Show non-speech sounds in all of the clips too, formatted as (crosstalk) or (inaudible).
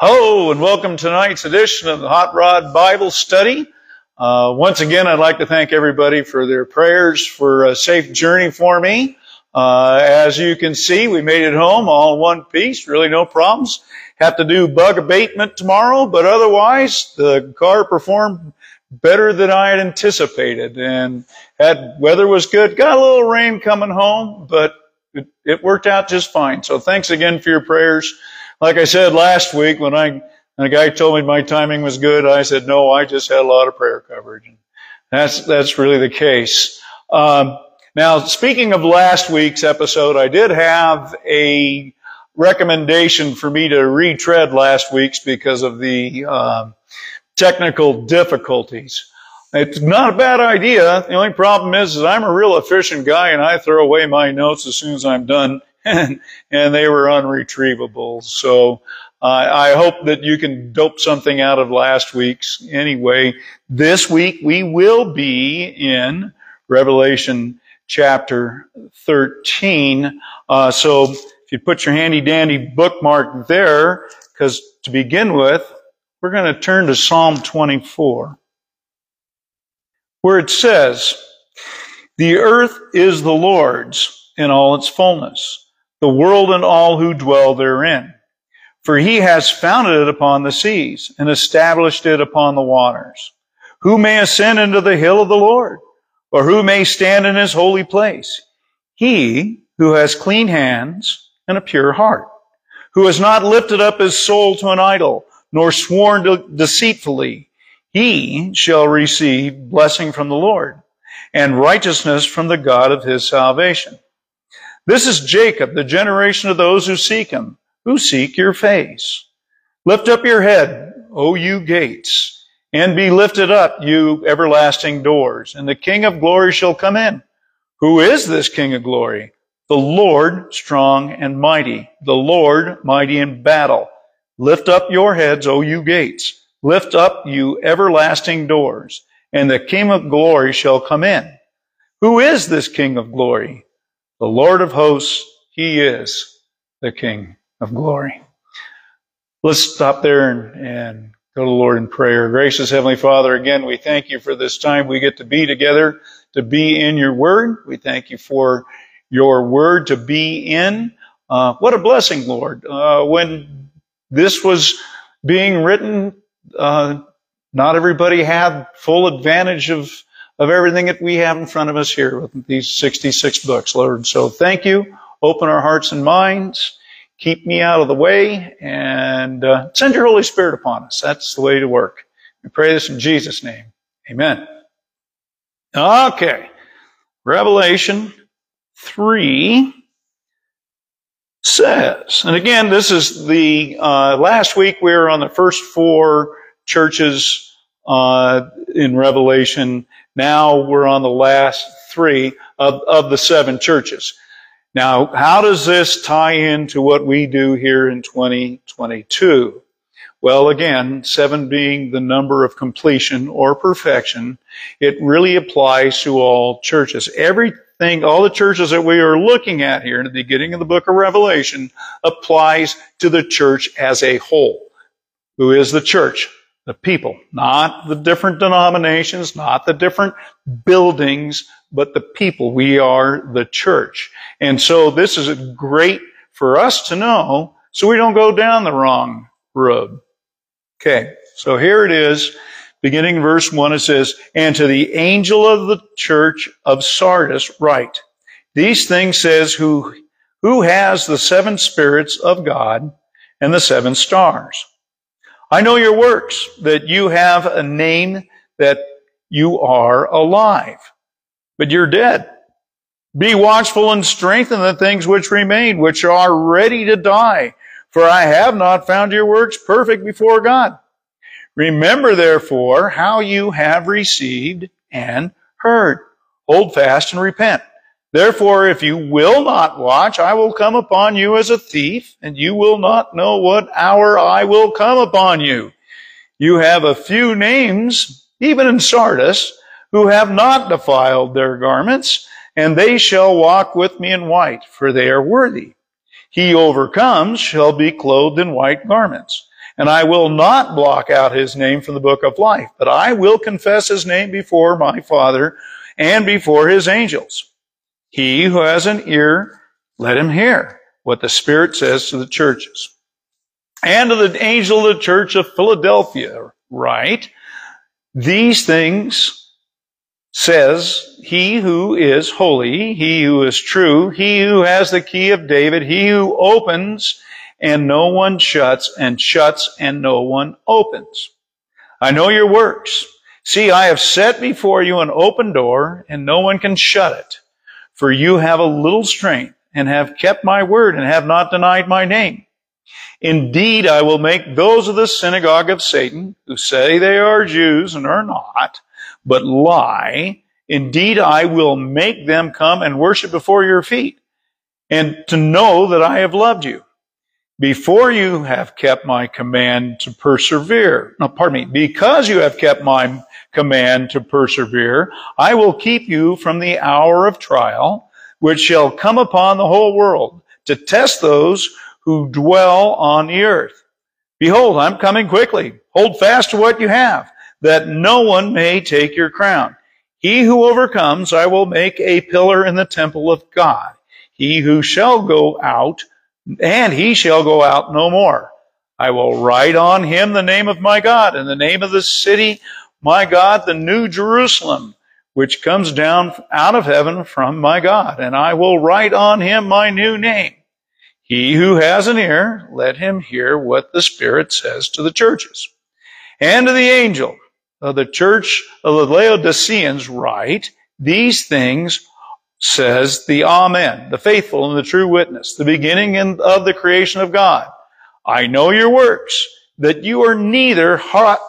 Hello and welcome to tonight's edition of the Hot Rod Bible Study. Uh, once again, I'd like to thank everybody for their prayers for a safe journey for me. Uh, as you can see, we made it home all in one piece. Really no problems. Have to do bug abatement tomorrow, but otherwise the car performed better than I had anticipated and had weather was good. Got a little rain coming home, but it, it worked out just fine. So thanks again for your prayers. Like I said last week when I, when a guy told me my timing was good, I said, no, I just had a lot of prayer coverage. And that's, that's really the case. Um, now, speaking of last week's episode, I did have a recommendation for me to retread last week's because of the uh, technical difficulties. It's not a bad idea. The only problem is, is I'm a real efficient guy and I throw away my notes as soon as I'm done (laughs) and, and they were unretrievable. So uh, I hope that you can dope something out of last week's. Anyway, this week we will be in Revelation chapter 13. Uh, so if you put your handy dandy bookmark there, because to begin with, we're going to turn to Psalm 24, where it says, The earth is the Lord's in all its fullness the world and all who dwell therein. For he has founded it upon the seas and established it upon the waters. Who may ascend into the hill of the Lord? Or who may stand in his holy place? He who has clean hands and a pure heart, who has not lifted up his soul to an idol, nor sworn deceitfully, he shall receive blessing from the Lord and righteousness from the God of his salvation. This is Jacob, the generation of those who seek him, who seek your face. Lift up your head, O you gates, and be lifted up, you everlasting doors, and the King of glory shall come in. Who is this King of glory? The Lord strong and mighty, the Lord mighty in battle. Lift up your heads, O you gates. Lift up, you everlasting doors, and the King of glory shall come in. Who is this King of glory? The Lord of hosts, He is the King of glory. Let's stop there and, and go to the Lord in prayer. Gracious Heavenly Father, again, we thank you for this time we get to be together, to be in your word. We thank you for your word to be in. Uh, what a blessing, Lord. Uh, when this was being written, uh, not everybody had full advantage of of everything that we have in front of us here with these 66 books, Lord. So thank you. Open our hearts and minds. Keep me out of the way and uh, send your Holy Spirit upon us. That's the way to work. We pray this in Jesus' name. Amen. Okay. Revelation 3 says, and again, this is the, uh, last week we were on the first four churches uh, in Revelation now we're on the last three of, of the seven churches. Now, how does this tie into what we do here in 2022? Well, again, seven being the number of completion or perfection, it really applies to all churches. Everything, all the churches that we are looking at here in the beginning of the book of Revelation applies to the church as a whole. Who is the church? The people, not the different denominations, not the different buildings, but the people. We are the church. And so this is great for us to know so we don't go down the wrong road. Okay, so here it is. Beginning verse 1, it says, And to the angel of the church of Sardis write, These things says who, who has the seven spirits of God and the seven stars. I know your works, that you have a name that you are alive, but you're dead. Be watchful and strengthen the things which remain, which are ready to die. For I have not found your works perfect before God. Remember therefore how you have received and heard. Hold fast and repent. Therefore, if you will not watch, I will come upon you as a thief, and you will not know what hour I will come upon you. You have a few names, even in Sardis, who have not defiled their garments, and they shall walk with me in white, for they are worthy. He overcomes shall be clothed in white garments, and I will not block out his name from the book of life, but I will confess his name before my Father and before his angels. He who has an ear, let him hear what the Spirit says to the churches. And to the angel of the church of Philadelphia, right? These things says he who is holy, he who is true, he who has the key of David, he who opens and no one shuts, and shuts and no one opens. I know your works. See, I have set before you an open door, and no one can shut it. For you have a little strength, and have kept my word, and have not denied my name. Indeed, I will make those of the synagogue of Satan, who say they are Jews and are not, but lie. Indeed, I will make them come and worship before your feet, and to know that I have loved you before you have kept my command to persevere. No, pardon me. Because you have kept my command to persevere, I will keep you from the hour of trial, which shall come upon the whole world to test those who dwell on the earth. Behold, I'm coming quickly. Hold fast to what you have, that no one may take your crown. He who overcomes, I will make a pillar in the temple of God. He who shall go out and he shall go out no more. I will write on him the name of my God and the name of the city, my God, the new Jerusalem, which comes down out of heaven from my God. And I will write on him my new name. He who has an ear, let him hear what the Spirit says to the churches. And to the angel of the church of the Laodiceans write, these things says the Amen, the faithful and the true witness, the beginning of the creation of God. I know your works, that you are neither hot,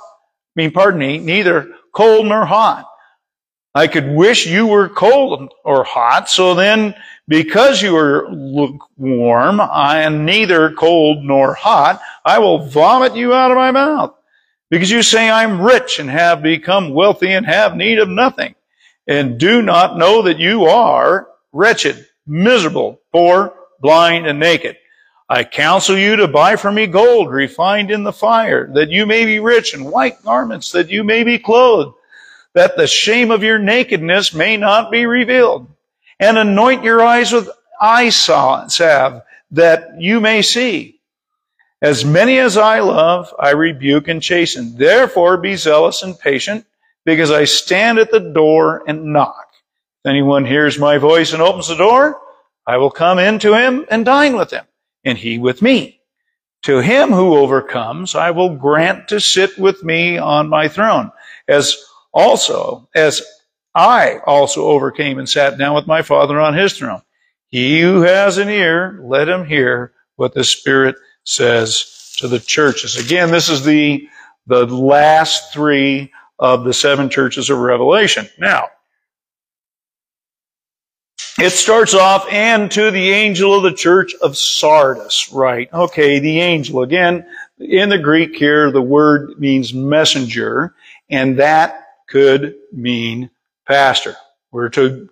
mean, pardon me, neither cold nor hot. I could wish you were cold or hot, so then because you are lukewarm, I am neither cold nor hot, I will vomit you out of my mouth. Because you say I'm rich and have become wealthy and have need of nothing and do not know that you are wretched, miserable, poor, blind, and naked. I counsel you to buy from me gold refined in the fire, that you may be rich, and white garments, that you may be clothed, that the shame of your nakedness may not be revealed. And anoint your eyes with eye salve, that you may see. As many as I love, I rebuke and chasten. Therefore be zealous and patient because I stand at the door and knock. If anyone hears my voice and opens the door, I will come into him and dine with him, and he with me. To him who overcomes, I will grant to sit with me on my throne, as also, as I also overcame and sat down with my Father on his throne. He who has an ear, let him hear what the Spirit says to the churches. Again, this is the, the last three of the seven churches of Revelation. Now, it starts off, and to the angel of the church of Sardis, right? Okay, the angel. Again, in the Greek here, the word means messenger, and that could mean pastor. We're to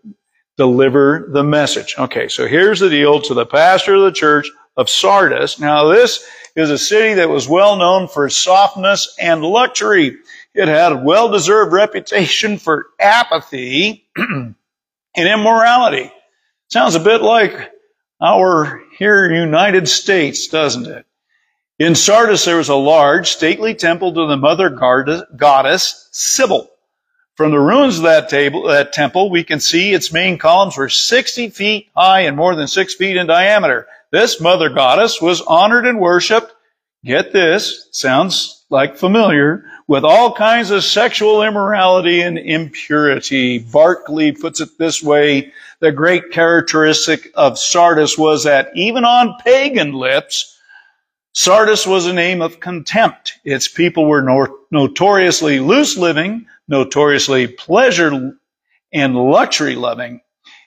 deliver the message. Okay, so here's the deal to the pastor of the church of Sardis. Now, this is a city that was well known for softness and luxury. It had a well-deserved reputation for apathy (clears throat) and immorality. Sounds a bit like our here United States, doesn't it? In Sardis, there was a large, stately temple to the mother goddess, Cybele. From the ruins of that, table, that temple, we can see its main columns were 60 feet high and more than 6 feet in diameter. This mother goddess was honored and worshiped, get this, sounds like familiar, with all kinds of sexual immorality and impurity. Barclay puts it this way, the great characteristic of Sardis was that even on pagan lips, Sardis was a name of contempt. Its people were notoriously loose living, notoriously pleasure and luxury loving.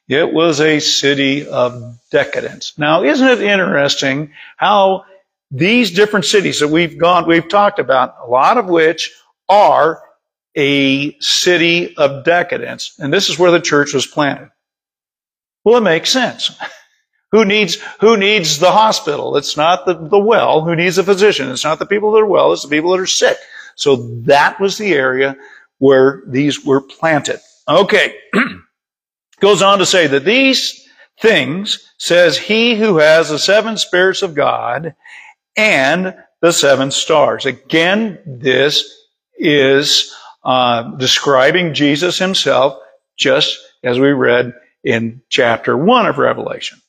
It was a city of decadence. Now, isn't it interesting how these different cities that we've gone, we've talked about, a lot of which are a city of decadence. And this is where the church was planted. Well, it makes sense. Who needs, who needs the hospital? It's not the, the well. Who needs a physician? It's not the people that are well. It's the people that are sick. So that was the area where these were planted. Okay. (clears throat) Goes on to say that these things says he who has the seven spirits of God and the seven stars. Again, this is uh, describing Jesus himself, just as we read in chapter one of Revelation.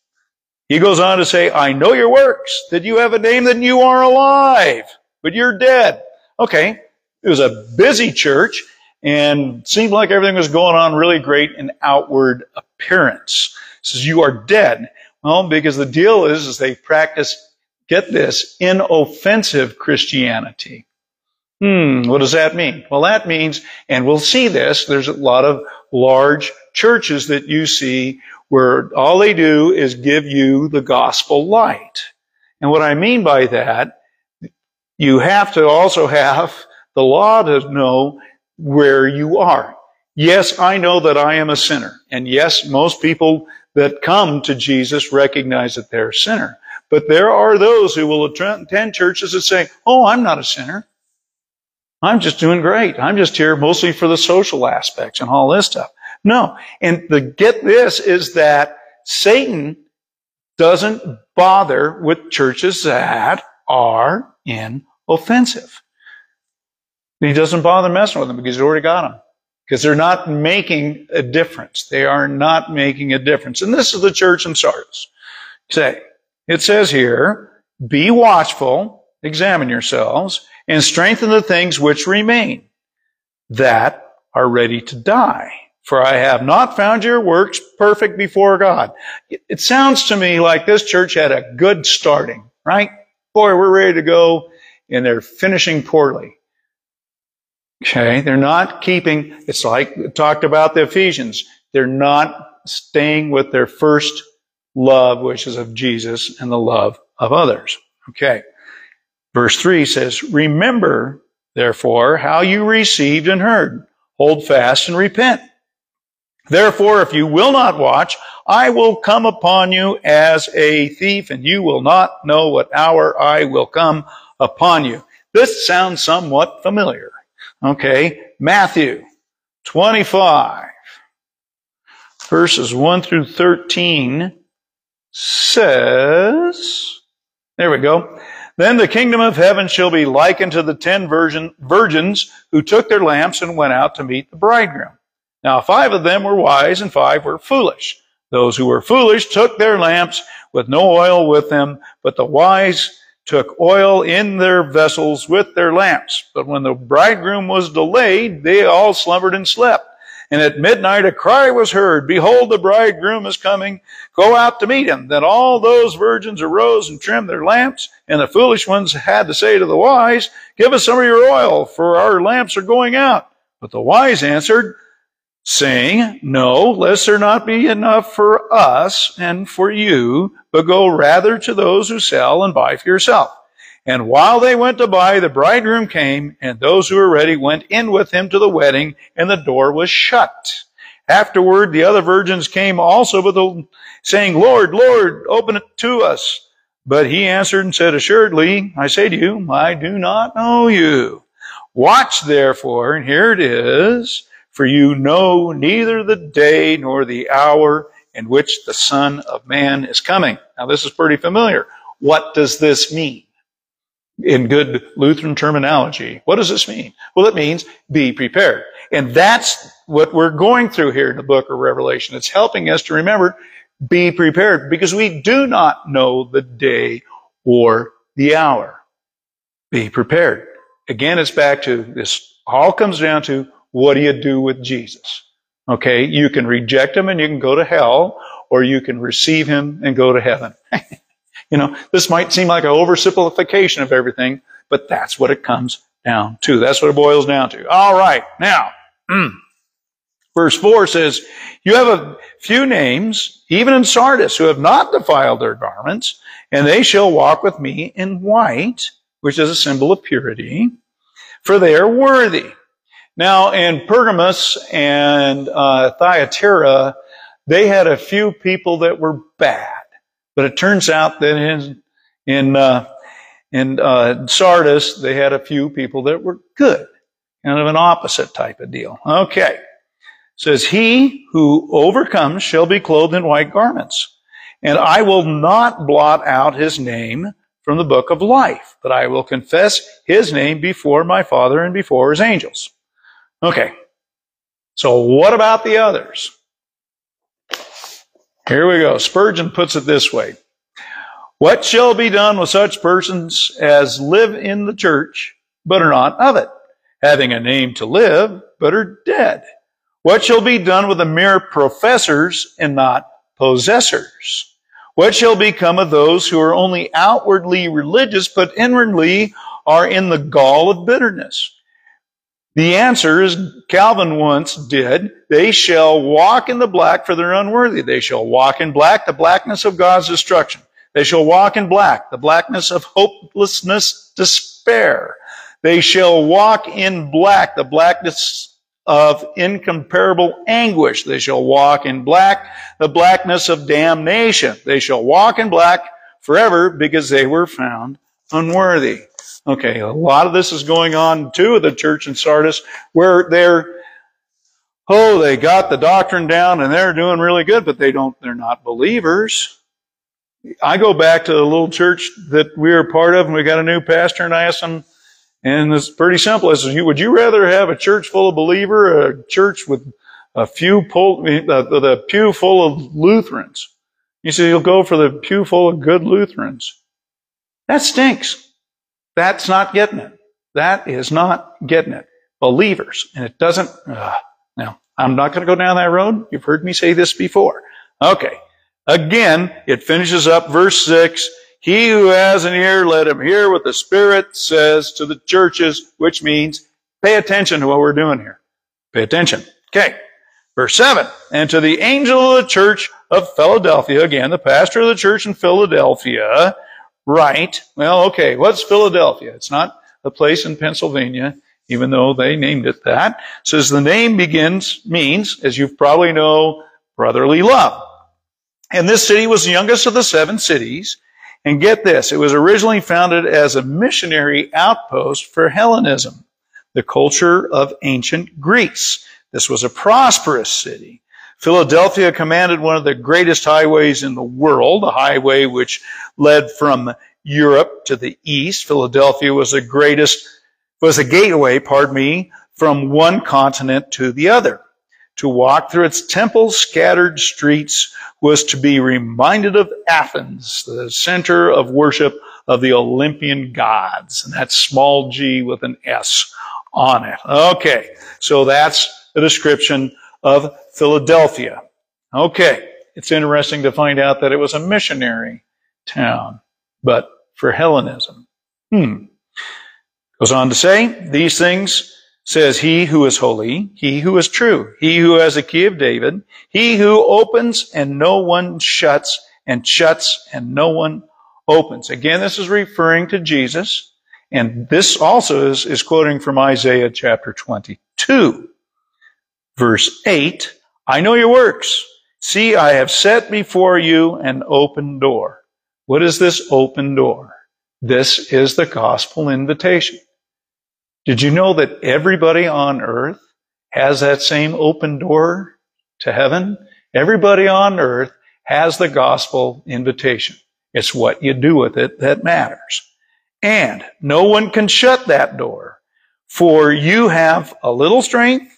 He goes on to say, I know your works, that you have a name, that you are alive, but you're dead. Okay. It was a busy church and seemed like everything was going on really great in outward appearance. It says you are dead. Well, because the deal is, is they practice, get this, inoffensive Christianity. Hmm, what does that mean? Well, that means, and we'll see this, there's a lot of large churches that you see where all they do is give you the gospel light. And what I mean by that, you have to also have the law to know where you are. Yes, I know that I am a sinner. And yes, most people that come to Jesus recognize that they're a sinner. But there are those who will attend churches that say, Oh, I'm not a sinner. I'm just doing great. I'm just here mostly for the social aspects and all this stuff. No. And the get this is that Satan doesn't bother with churches that are inoffensive. He doesn't bother messing with them because he's already got them. Because they're not making a difference. They are not making a difference. And this is the church in Sardis. Say, it says here, be watchful, examine yourselves, and strengthen the things which remain that are ready to die. For I have not found your works perfect before God. It sounds to me like this church had a good starting, right? Boy, we're ready to go, and they're finishing poorly. Okay, they're not keeping, it's like talked about the Ephesians. They're not staying with their first love, which is of Jesus and the love of others. Okay. Verse 3 says, Remember, therefore, how you received and heard. Hold fast and repent. Therefore, if you will not watch, I will come upon you as a thief, and you will not know what hour I will come upon you. This sounds somewhat familiar. Okay, Matthew 25, verses 1 through 13 says, there we go. Then the kingdom of heaven shall be likened to the ten virgin, virgins who took their lamps and went out to meet the bridegroom. Now five of them were wise and five were foolish. Those who were foolish took their lamps with no oil with them, but the wise took oil in their vessels with their lamps. But when the bridegroom was delayed, they all slumbered and slept. And at midnight a cry was heard, Behold, the bridegroom is coming. Go out to meet him. Then all those virgins arose and trimmed their lamps. And the foolish ones had to say to the wise, Give us some of your oil, for our lamps are going out. But the wise answered, saying, No, lest there not be enough for us and for you, but go rather to those who sell and buy for yourself. And while they went to buy, the bridegroom came, and those who were ready went in with him to the wedding, and the door was shut. Afterward, the other virgins came also, with the, saying, Lord, Lord, open it to us. But he answered and said, Assuredly, I say to you, I do not know you. Watch therefore, and here it is, for you know neither the day nor the hour in which the Son of Man is coming. Now this is pretty familiar. What does this mean? In good Lutheran terminology, what does this mean? Well, it means be prepared. And that's what we're going through here in the book of Revelation. It's helping us to remember, be prepared, because we do not know the day or the hour. Be prepared. Again, it's back to this all comes down to what do you do with Jesus? Okay, you can reject him and you can go to hell, or you can receive him and go to heaven. You know, this might seem like an oversimplification of everything, but that's what it comes down to. That's what it boils down to. All right, now, verse 4 says, You have a few names, even in Sardis, who have not defiled their garments, and they shall walk with me in white, which is a symbol of purity, for they are worthy. Now, in Pergamos and uh, Thyatira, they had a few people that were bad. But it turns out that in, in, uh, in uh, Sardis, they had a few people that were good. Kind of an opposite type of deal. Okay. It says, He who overcomes shall be clothed in white garments. And I will not blot out his name from the book of life, but I will confess his name before my Father and before his angels. Okay. So what about the others? Here we go. Spurgeon puts it this way. What shall be done with such persons as live in the church, but are not of it, having a name to live, but are dead? What shall be done with the mere professors and not possessors? What shall become of those who are only outwardly religious, but inwardly are in the gall of bitterness? The answer is Calvin once did, they shall walk in the black for their unworthy. They shall walk in black, the blackness of God's destruction. They shall walk in black, the blackness of hopelessness, despair. They shall walk in black, the blackness of incomparable anguish. They shall walk in black, the blackness of damnation. They shall walk in black forever because they were found unworthy. Okay, a lot of this is going on too with the church in Sardis where they're, oh, they got the doctrine down and they're doing really good, but they don't, they're not believers. I go back to the little church that we were part of and we got a new pastor and I asked them, and it's pretty simple. I said, would you rather have a church full of believer or a church with a few pull, the pew full of Lutherans? He said, you'll go for the pew full of good Lutherans. That stinks. That's not getting it. That is not getting it. Believers. And it doesn't, uh, now, I'm not going to go down that road. You've heard me say this before. Okay. Again, it finishes up verse 6. He who has an ear, let him hear what the Spirit says to the churches, which means pay attention to what we're doing here. Pay attention. Okay. Verse 7. And to the angel of the church of Philadelphia, again, the pastor of the church in Philadelphia, right. Well, okay, what's Philadelphia? It's not a place in Pennsylvania, even though they named it that. It says the name begins, means, as you probably know, brotherly love. And this city was the youngest of the seven cities. And get this, it was originally founded as a missionary outpost for Hellenism, the culture of ancient Greece. This was a prosperous city. Philadelphia commanded one of the greatest highways in the world, a highway which led from Europe to the east. Philadelphia was the greatest, was a gateway, pardon me, from one continent to the other. To walk through its temple scattered streets was to be reminded of Athens, the center of worship of the Olympian gods. And that's small g with an S on it. Okay. So that's a description of Philadelphia. Okay, it's interesting to find out that it was a missionary town, but for Hellenism. Hmm. Goes on to say, these things says he who is holy, he who is true, he who has the key of David, he who opens and no one shuts, and shuts and no one opens. Again, this is referring to Jesus, and this also is, is quoting from Isaiah chapter 22 verse 8, I know your works. See, I have set before you an open door. What is this open door? This is the gospel invitation. Did you know that everybody on earth has that same open door to heaven? Everybody on earth has the gospel invitation. It's what you do with it that matters. And no one can shut that door, for you have a little strength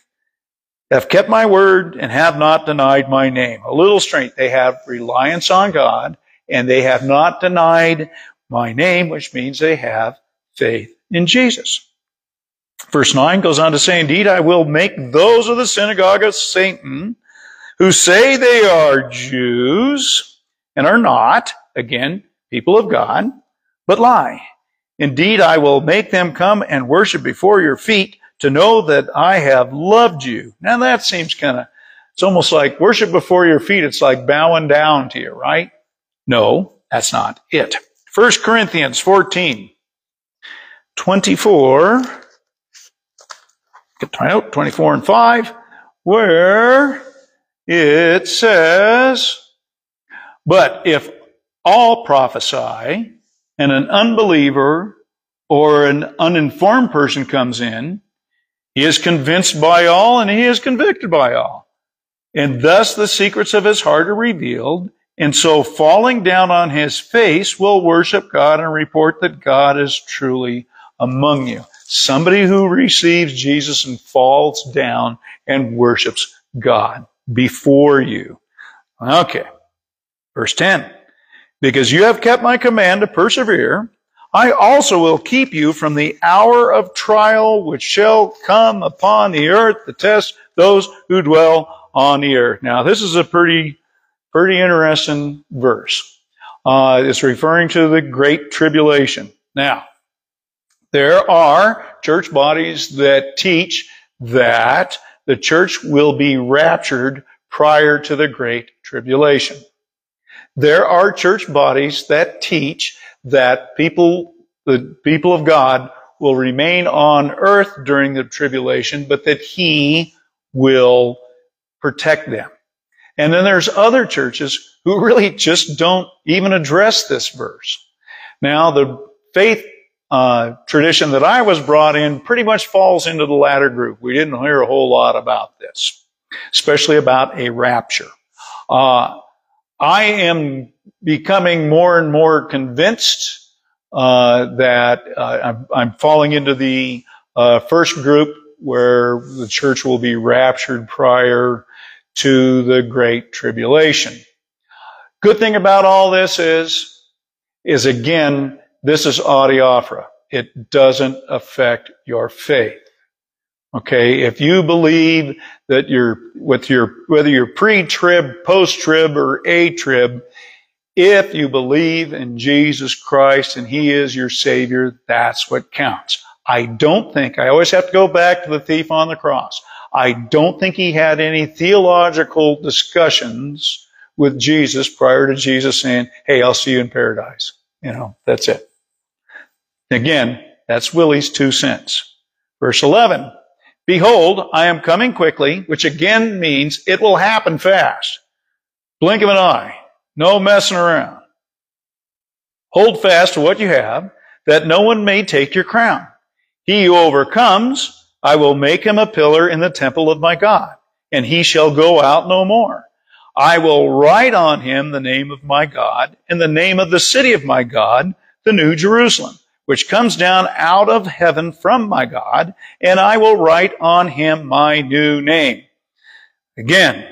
have kept my word and have not denied my name. A little strength. They have reliance on God and they have not denied my name, which means they have faith in Jesus. Verse 9 goes on to say, Indeed, I will make those of the synagogue of Satan who say they are Jews and are not, again, people of God, but lie. Indeed, I will make them come and worship before your feet to know that I have loved you. Now that seems kind of, it's almost like worship before your feet. It's like bowing down to you, right? No, that's not it. 1 Corinthians 14, 24, get note, 24 and 5, where it says, but if all prophesy, and an unbeliever or an uninformed person comes in, he is convinced by all and he is convicted by all. And thus the secrets of his heart are revealed. And so falling down on his face will worship God and report that God is truly among you. Somebody who receives Jesus and falls down and worships God before you. Okay. Verse 10. Because you have kept my command to persevere, I also will keep you from the hour of trial which shall come upon the earth to test those who dwell on the earth. Now, this is a pretty, pretty interesting verse. Uh, it's referring to the Great Tribulation. Now, there are church bodies that teach that the church will be raptured prior to the Great Tribulation. There are church bodies that teach that people, the people of God will remain on earth during the tribulation, but that he will protect them. And then there's other churches who really just don't even address this verse. Now, the faith uh, tradition that I was brought in pretty much falls into the latter group. We didn't hear a whole lot about this, especially about a rapture. Uh, I am becoming more and more convinced uh, that uh, I'm, I'm, falling into the uh, first group where the church will be raptured prior to the great tribulation. Good thing about all this is, is again, this is adiaphora. It doesn't affect your faith. Okay, if you believe that you're with your whether you're pre-trib, post-trib, or a-trib, if you believe in Jesus Christ and He is your Savior, that's what counts. I don't think, I always have to go back to the thief on the cross. I don't think he had any theological discussions with Jesus prior to Jesus saying, Hey, I'll see you in paradise. You know, that's it. Again, that's Willie's two cents. Verse 11. Behold, I am coming quickly, which again means it will happen fast. Blink of an eye. No messing around. Hold fast to what you have, that no one may take your crown. He who overcomes, I will make him a pillar in the temple of my God, and he shall go out no more. I will write on him the name of my God, and the name of the city of my God, the New Jerusalem, which comes down out of heaven from my God, and I will write on him my new name. Again,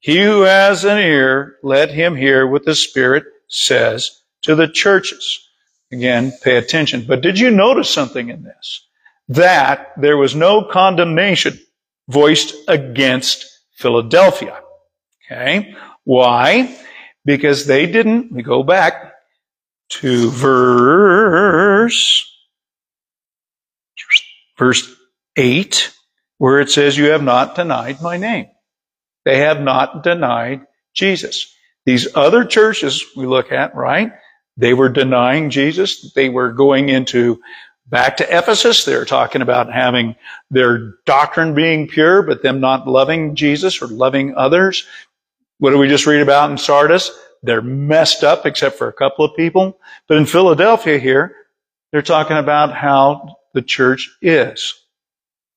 he who has an ear, let him hear what the Spirit says to the churches. Again, pay attention. But did you notice something in this? That there was no condemnation voiced against Philadelphia. Okay? Why? Because they didn't, we go back to verse, verse 8, where it says, You have not denied my name. They have not denied Jesus. These other churches we look at, right? They were denying Jesus. They were going into back to Ephesus. They're talking about having their doctrine being pure, but them not loving Jesus or loving others. What do we just read about in Sardis? They're messed up except for a couple of people. But in Philadelphia here, they're talking about how the church is,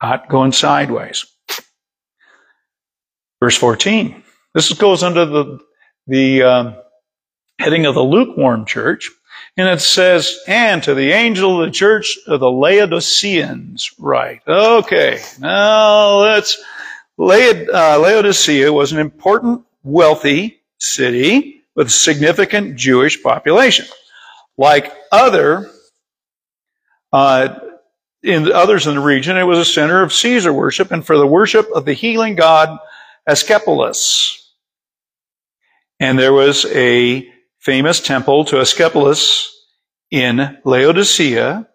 not going sideways. Verse 14. This goes under the, the um, heading of the lukewarm church. And it says, and to the angel of the church of the Laodiceans, right. Okay. Now let's, Laod, uh, Laodicea was an important, wealthy city with a significant Jewish population. Like other, uh, in others in the region, it was a center of Caesar worship and for the worship of the healing god Asclepius. And there was a famous temple to Asclepius in Laodicea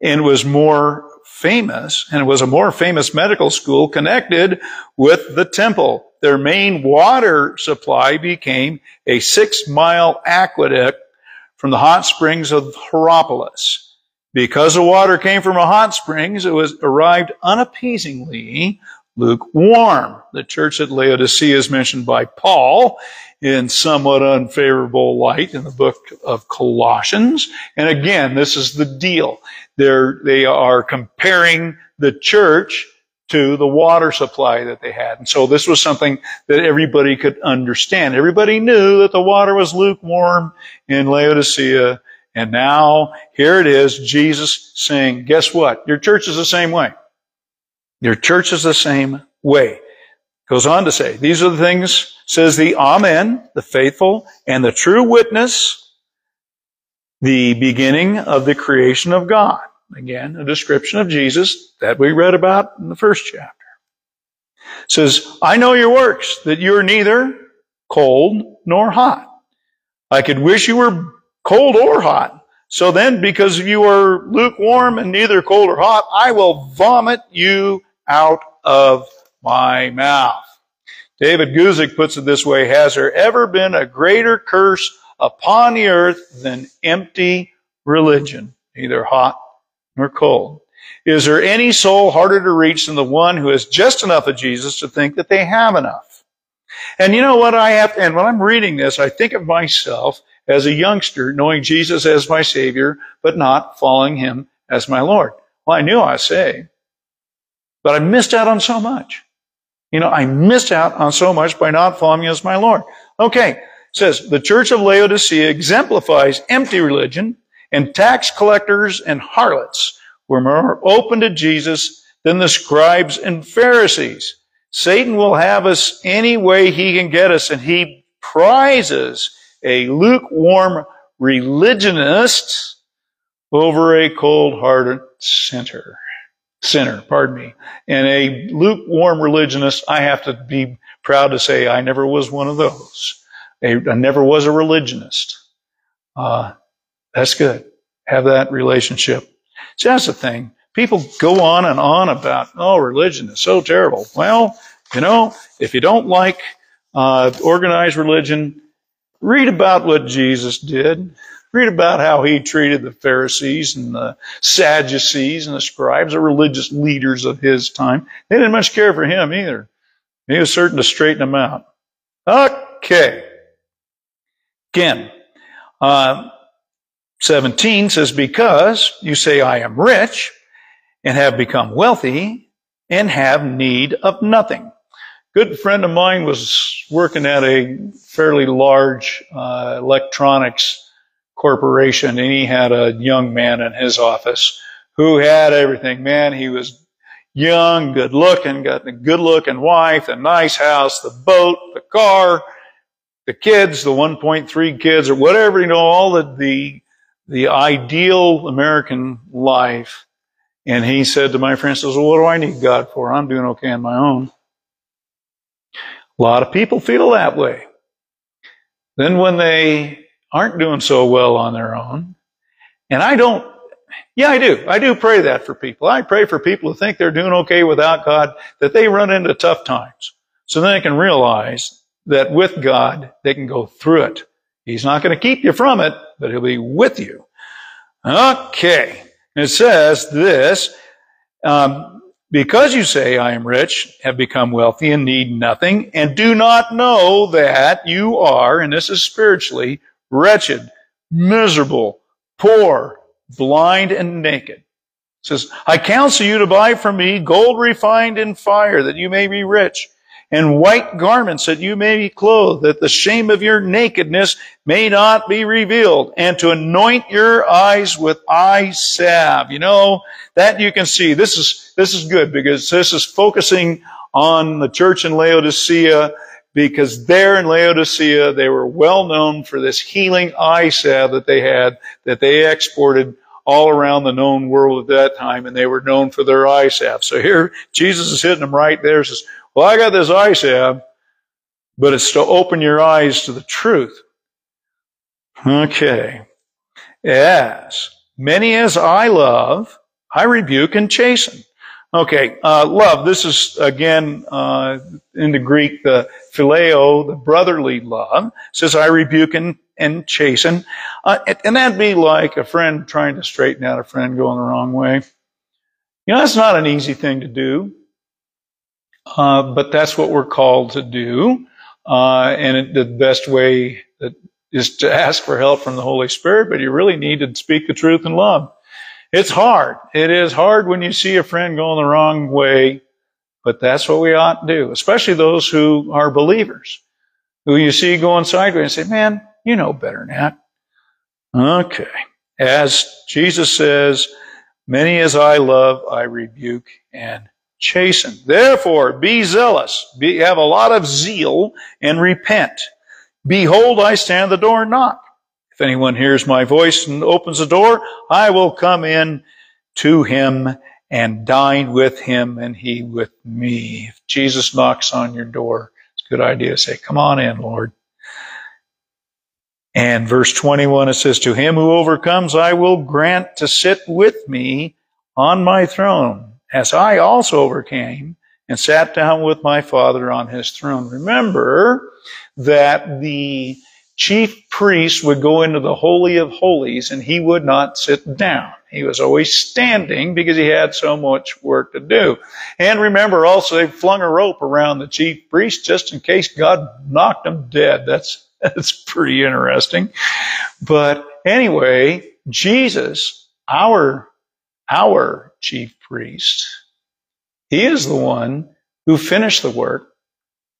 and was more famous and it was a more famous medical school connected with the temple. Their main water supply became a six mile aqueduct from the hot springs of Hierapolis. Because the water came from a hot springs, it was arrived unappeasingly lukewarm. The church at Laodicea is mentioned by Paul in somewhat unfavorable light in the book of Colossians. And again, this is the deal. They're, they are comparing the church to the water supply that they had. And so this was something that everybody could understand. Everybody knew that the water was lukewarm in Laodicea. And now here it is, Jesus saying, guess what? Your church is the same way. Your church is the same way. Goes on to say, these are the things, says the Amen, the faithful and the true witness, the beginning of the creation of God. Again, a description of Jesus that we read about in the first chapter. It says, I know your works, that you're neither cold nor hot. I could wish you were cold or hot. So then, because you are lukewarm and neither cold or hot, I will vomit you out of my mouth. David Guzik puts it this way, has there ever been a greater curse upon the earth than empty religion, either hot nor cold? Is there any soul harder to reach than the one who has just enough of Jesus to think that they have enough? And you know what I have, and when I'm reading this, I think of myself as a youngster knowing Jesus as my Savior, but not following Him as my Lord. Well, I knew I was saved, but I missed out on so much. You know, I missed out on so much by not following Him as my Lord. Okay, says the Church of Laodicea exemplifies empty religion and tax collectors and harlots were more open to Jesus than the scribes and Pharisees. Satan will have us any way he can get us, and he prizes a lukewarm religionist over a cold-hearted sinner. Sinner, pardon me. And a lukewarm religionist, I have to be proud to say I never was one of those. I never was a religionist. Uh, that's good. Have that relationship. See, that's the thing. People go on and on about, oh, religion is so terrible. Well, you know, if you don't like uh, organized religion, read about what Jesus did. Read about how he treated the Pharisees and the Sadducees and the scribes, the religious leaders of his time. They didn't much care for him either. He was certain to straighten them out. Okay. Again, uh, 17 says, Because you say, I am rich and have become wealthy and have need of nothing. Good friend of mine was working at a fairly large uh, electronics corporation and he had a young man in his office who had everything. Man, he was young, good looking, got a good looking wife, a nice house, the boat, the car, the kids, the 1.3 kids or whatever, you know, all the, the the ideal American life. And he said to my friend, says, well, what do I need God for? I'm doing okay on my own. A lot of people feel that way. Then when they aren't doing so well on their own, and I don't, yeah, I do. I do pray that for people. I pray for people who think they're doing okay without God, that they run into tough times. So then they can realize that with God, they can go through it. He's not going to keep you from it, but he'll be with you. Okay. It says this, um, because you say, I am rich, have become wealthy and need nothing, and do not know that you are, and this is spiritually, wretched, miserable, poor, blind, and naked. It says, I counsel you to buy from me gold refined in fire, that you may be rich, and white garments that you may be clothed, that the shame of your nakedness may not be revealed, and to anoint your eyes with eye salve. You know, that you can see. This is, this is good because this is focusing on the church in Laodicea because there in Laodicea, they were well known for this healing eye salve that they had, that they exported all around the known world at that time, and they were known for their eye salve. So here, Jesus is hitting them right there, says, well, I got this salve, but it's to open your eyes to the truth. Okay. As Many as I love, I rebuke and chasten. Okay, uh, love. This is again uh, in the Greek the phileo, the brotherly love. says I rebuke and, and chasten, uh, and that'd be like a friend trying to straighten out a friend going the wrong way. You know, that's not an easy thing to do. Uh, but that's what we're called to do. Uh, and it, the best way is to ask for help from the Holy Spirit, but you really need to speak the truth in love. It's hard. It is hard when you see a friend going the wrong way, but that's what we ought to do, especially those who are believers, who you see going sideways and say, man, you know better than that. Okay. As Jesus says, many as I love, I rebuke and chasten. Therefore, be zealous, be, have a lot of zeal and repent. Behold, I stand at the door and knock. If anyone hears my voice and opens the door, I will come in to him and dine with him and he with me. If Jesus knocks on your door, it's a good idea to say, come on in, Lord. And verse 21, it says, To him who overcomes, I will grant to sit with me on my throne, as I also overcame and sat down with my Father on his throne. Remember that the chief priest would go into the Holy of Holies and he would not sit down. He was always standing because he had so much work to do. And remember also they flung a rope around the chief priest just in case God knocked him dead. That's (laughs) That's pretty interesting. But anyway, Jesus, our, our chief priest, he is the one who finished the work.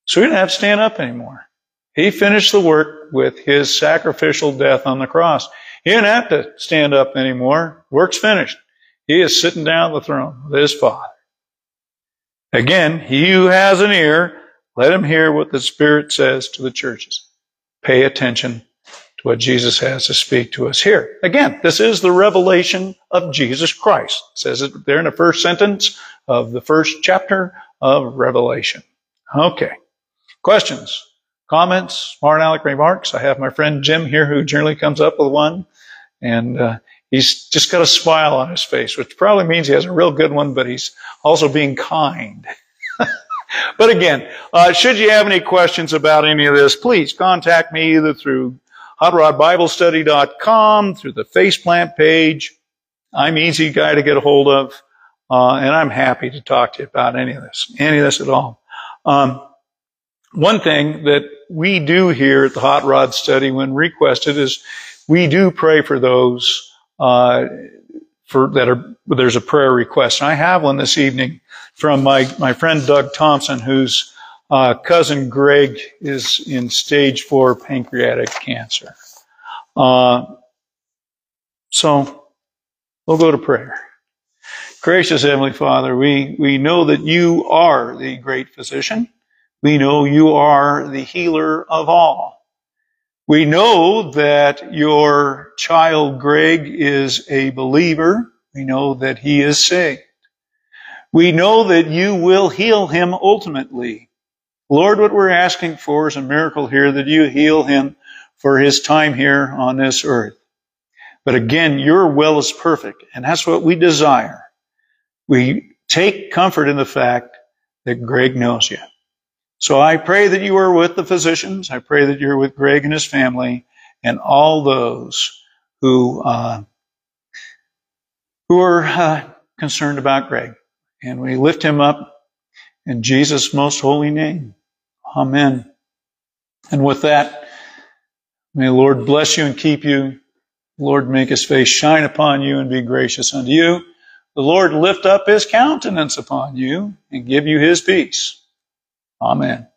So he didn't have to stand up anymore. He finished the work with his sacrificial death on the cross. He didn't have to stand up anymore. Work's finished. He is sitting down on the throne with his Father. Again, he who has an ear, let him hear what the Spirit says to the churches pay attention to what Jesus has to speak to us here. Again, this is the revelation of Jesus Christ. It says it there in the first sentence of the first chapter of Revelation. Okay. Questions? Comments? Smart aleck remarks? I have my friend Jim here who generally comes up with one. And uh, he's just got a smile on his face, which probably means he has a real good one, but he's also being kind. (laughs) But again, uh, should you have any questions about any of this, please contact me either through hotrodbiblestudy.com, through the faceplant page. I'm easy guy to get a hold of, uh, and I'm happy to talk to you about any of this, any of this at all. Um, one thing that we do here at the Hot Rod Study when requested is we do pray for those uh, for that are there's a prayer request. And I have one this evening from my, my friend Doug Thompson, whose uh, cousin Greg is in stage four pancreatic cancer. Uh, so we'll go to prayer. Gracious Heavenly Father, we, we know that you are the great physician. We know you are the healer of all. We know that your child Greg is a believer. We know that he is saved. We know that you will heal him ultimately. Lord, what we're asking for is a miracle here that you heal him for his time here on this earth. But again, your will is perfect, and that's what we desire. We take comfort in the fact that Greg knows you. So I pray that you are with the physicians. I pray that you're with Greg and his family and all those who uh, who are uh, concerned about Greg. And we lift him up in Jesus' most holy name. Amen. And with that, may the Lord bless you and keep you. The Lord make his face shine upon you and be gracious unto you. The Lord lift up his countenance upon you and give you his peace. Amen.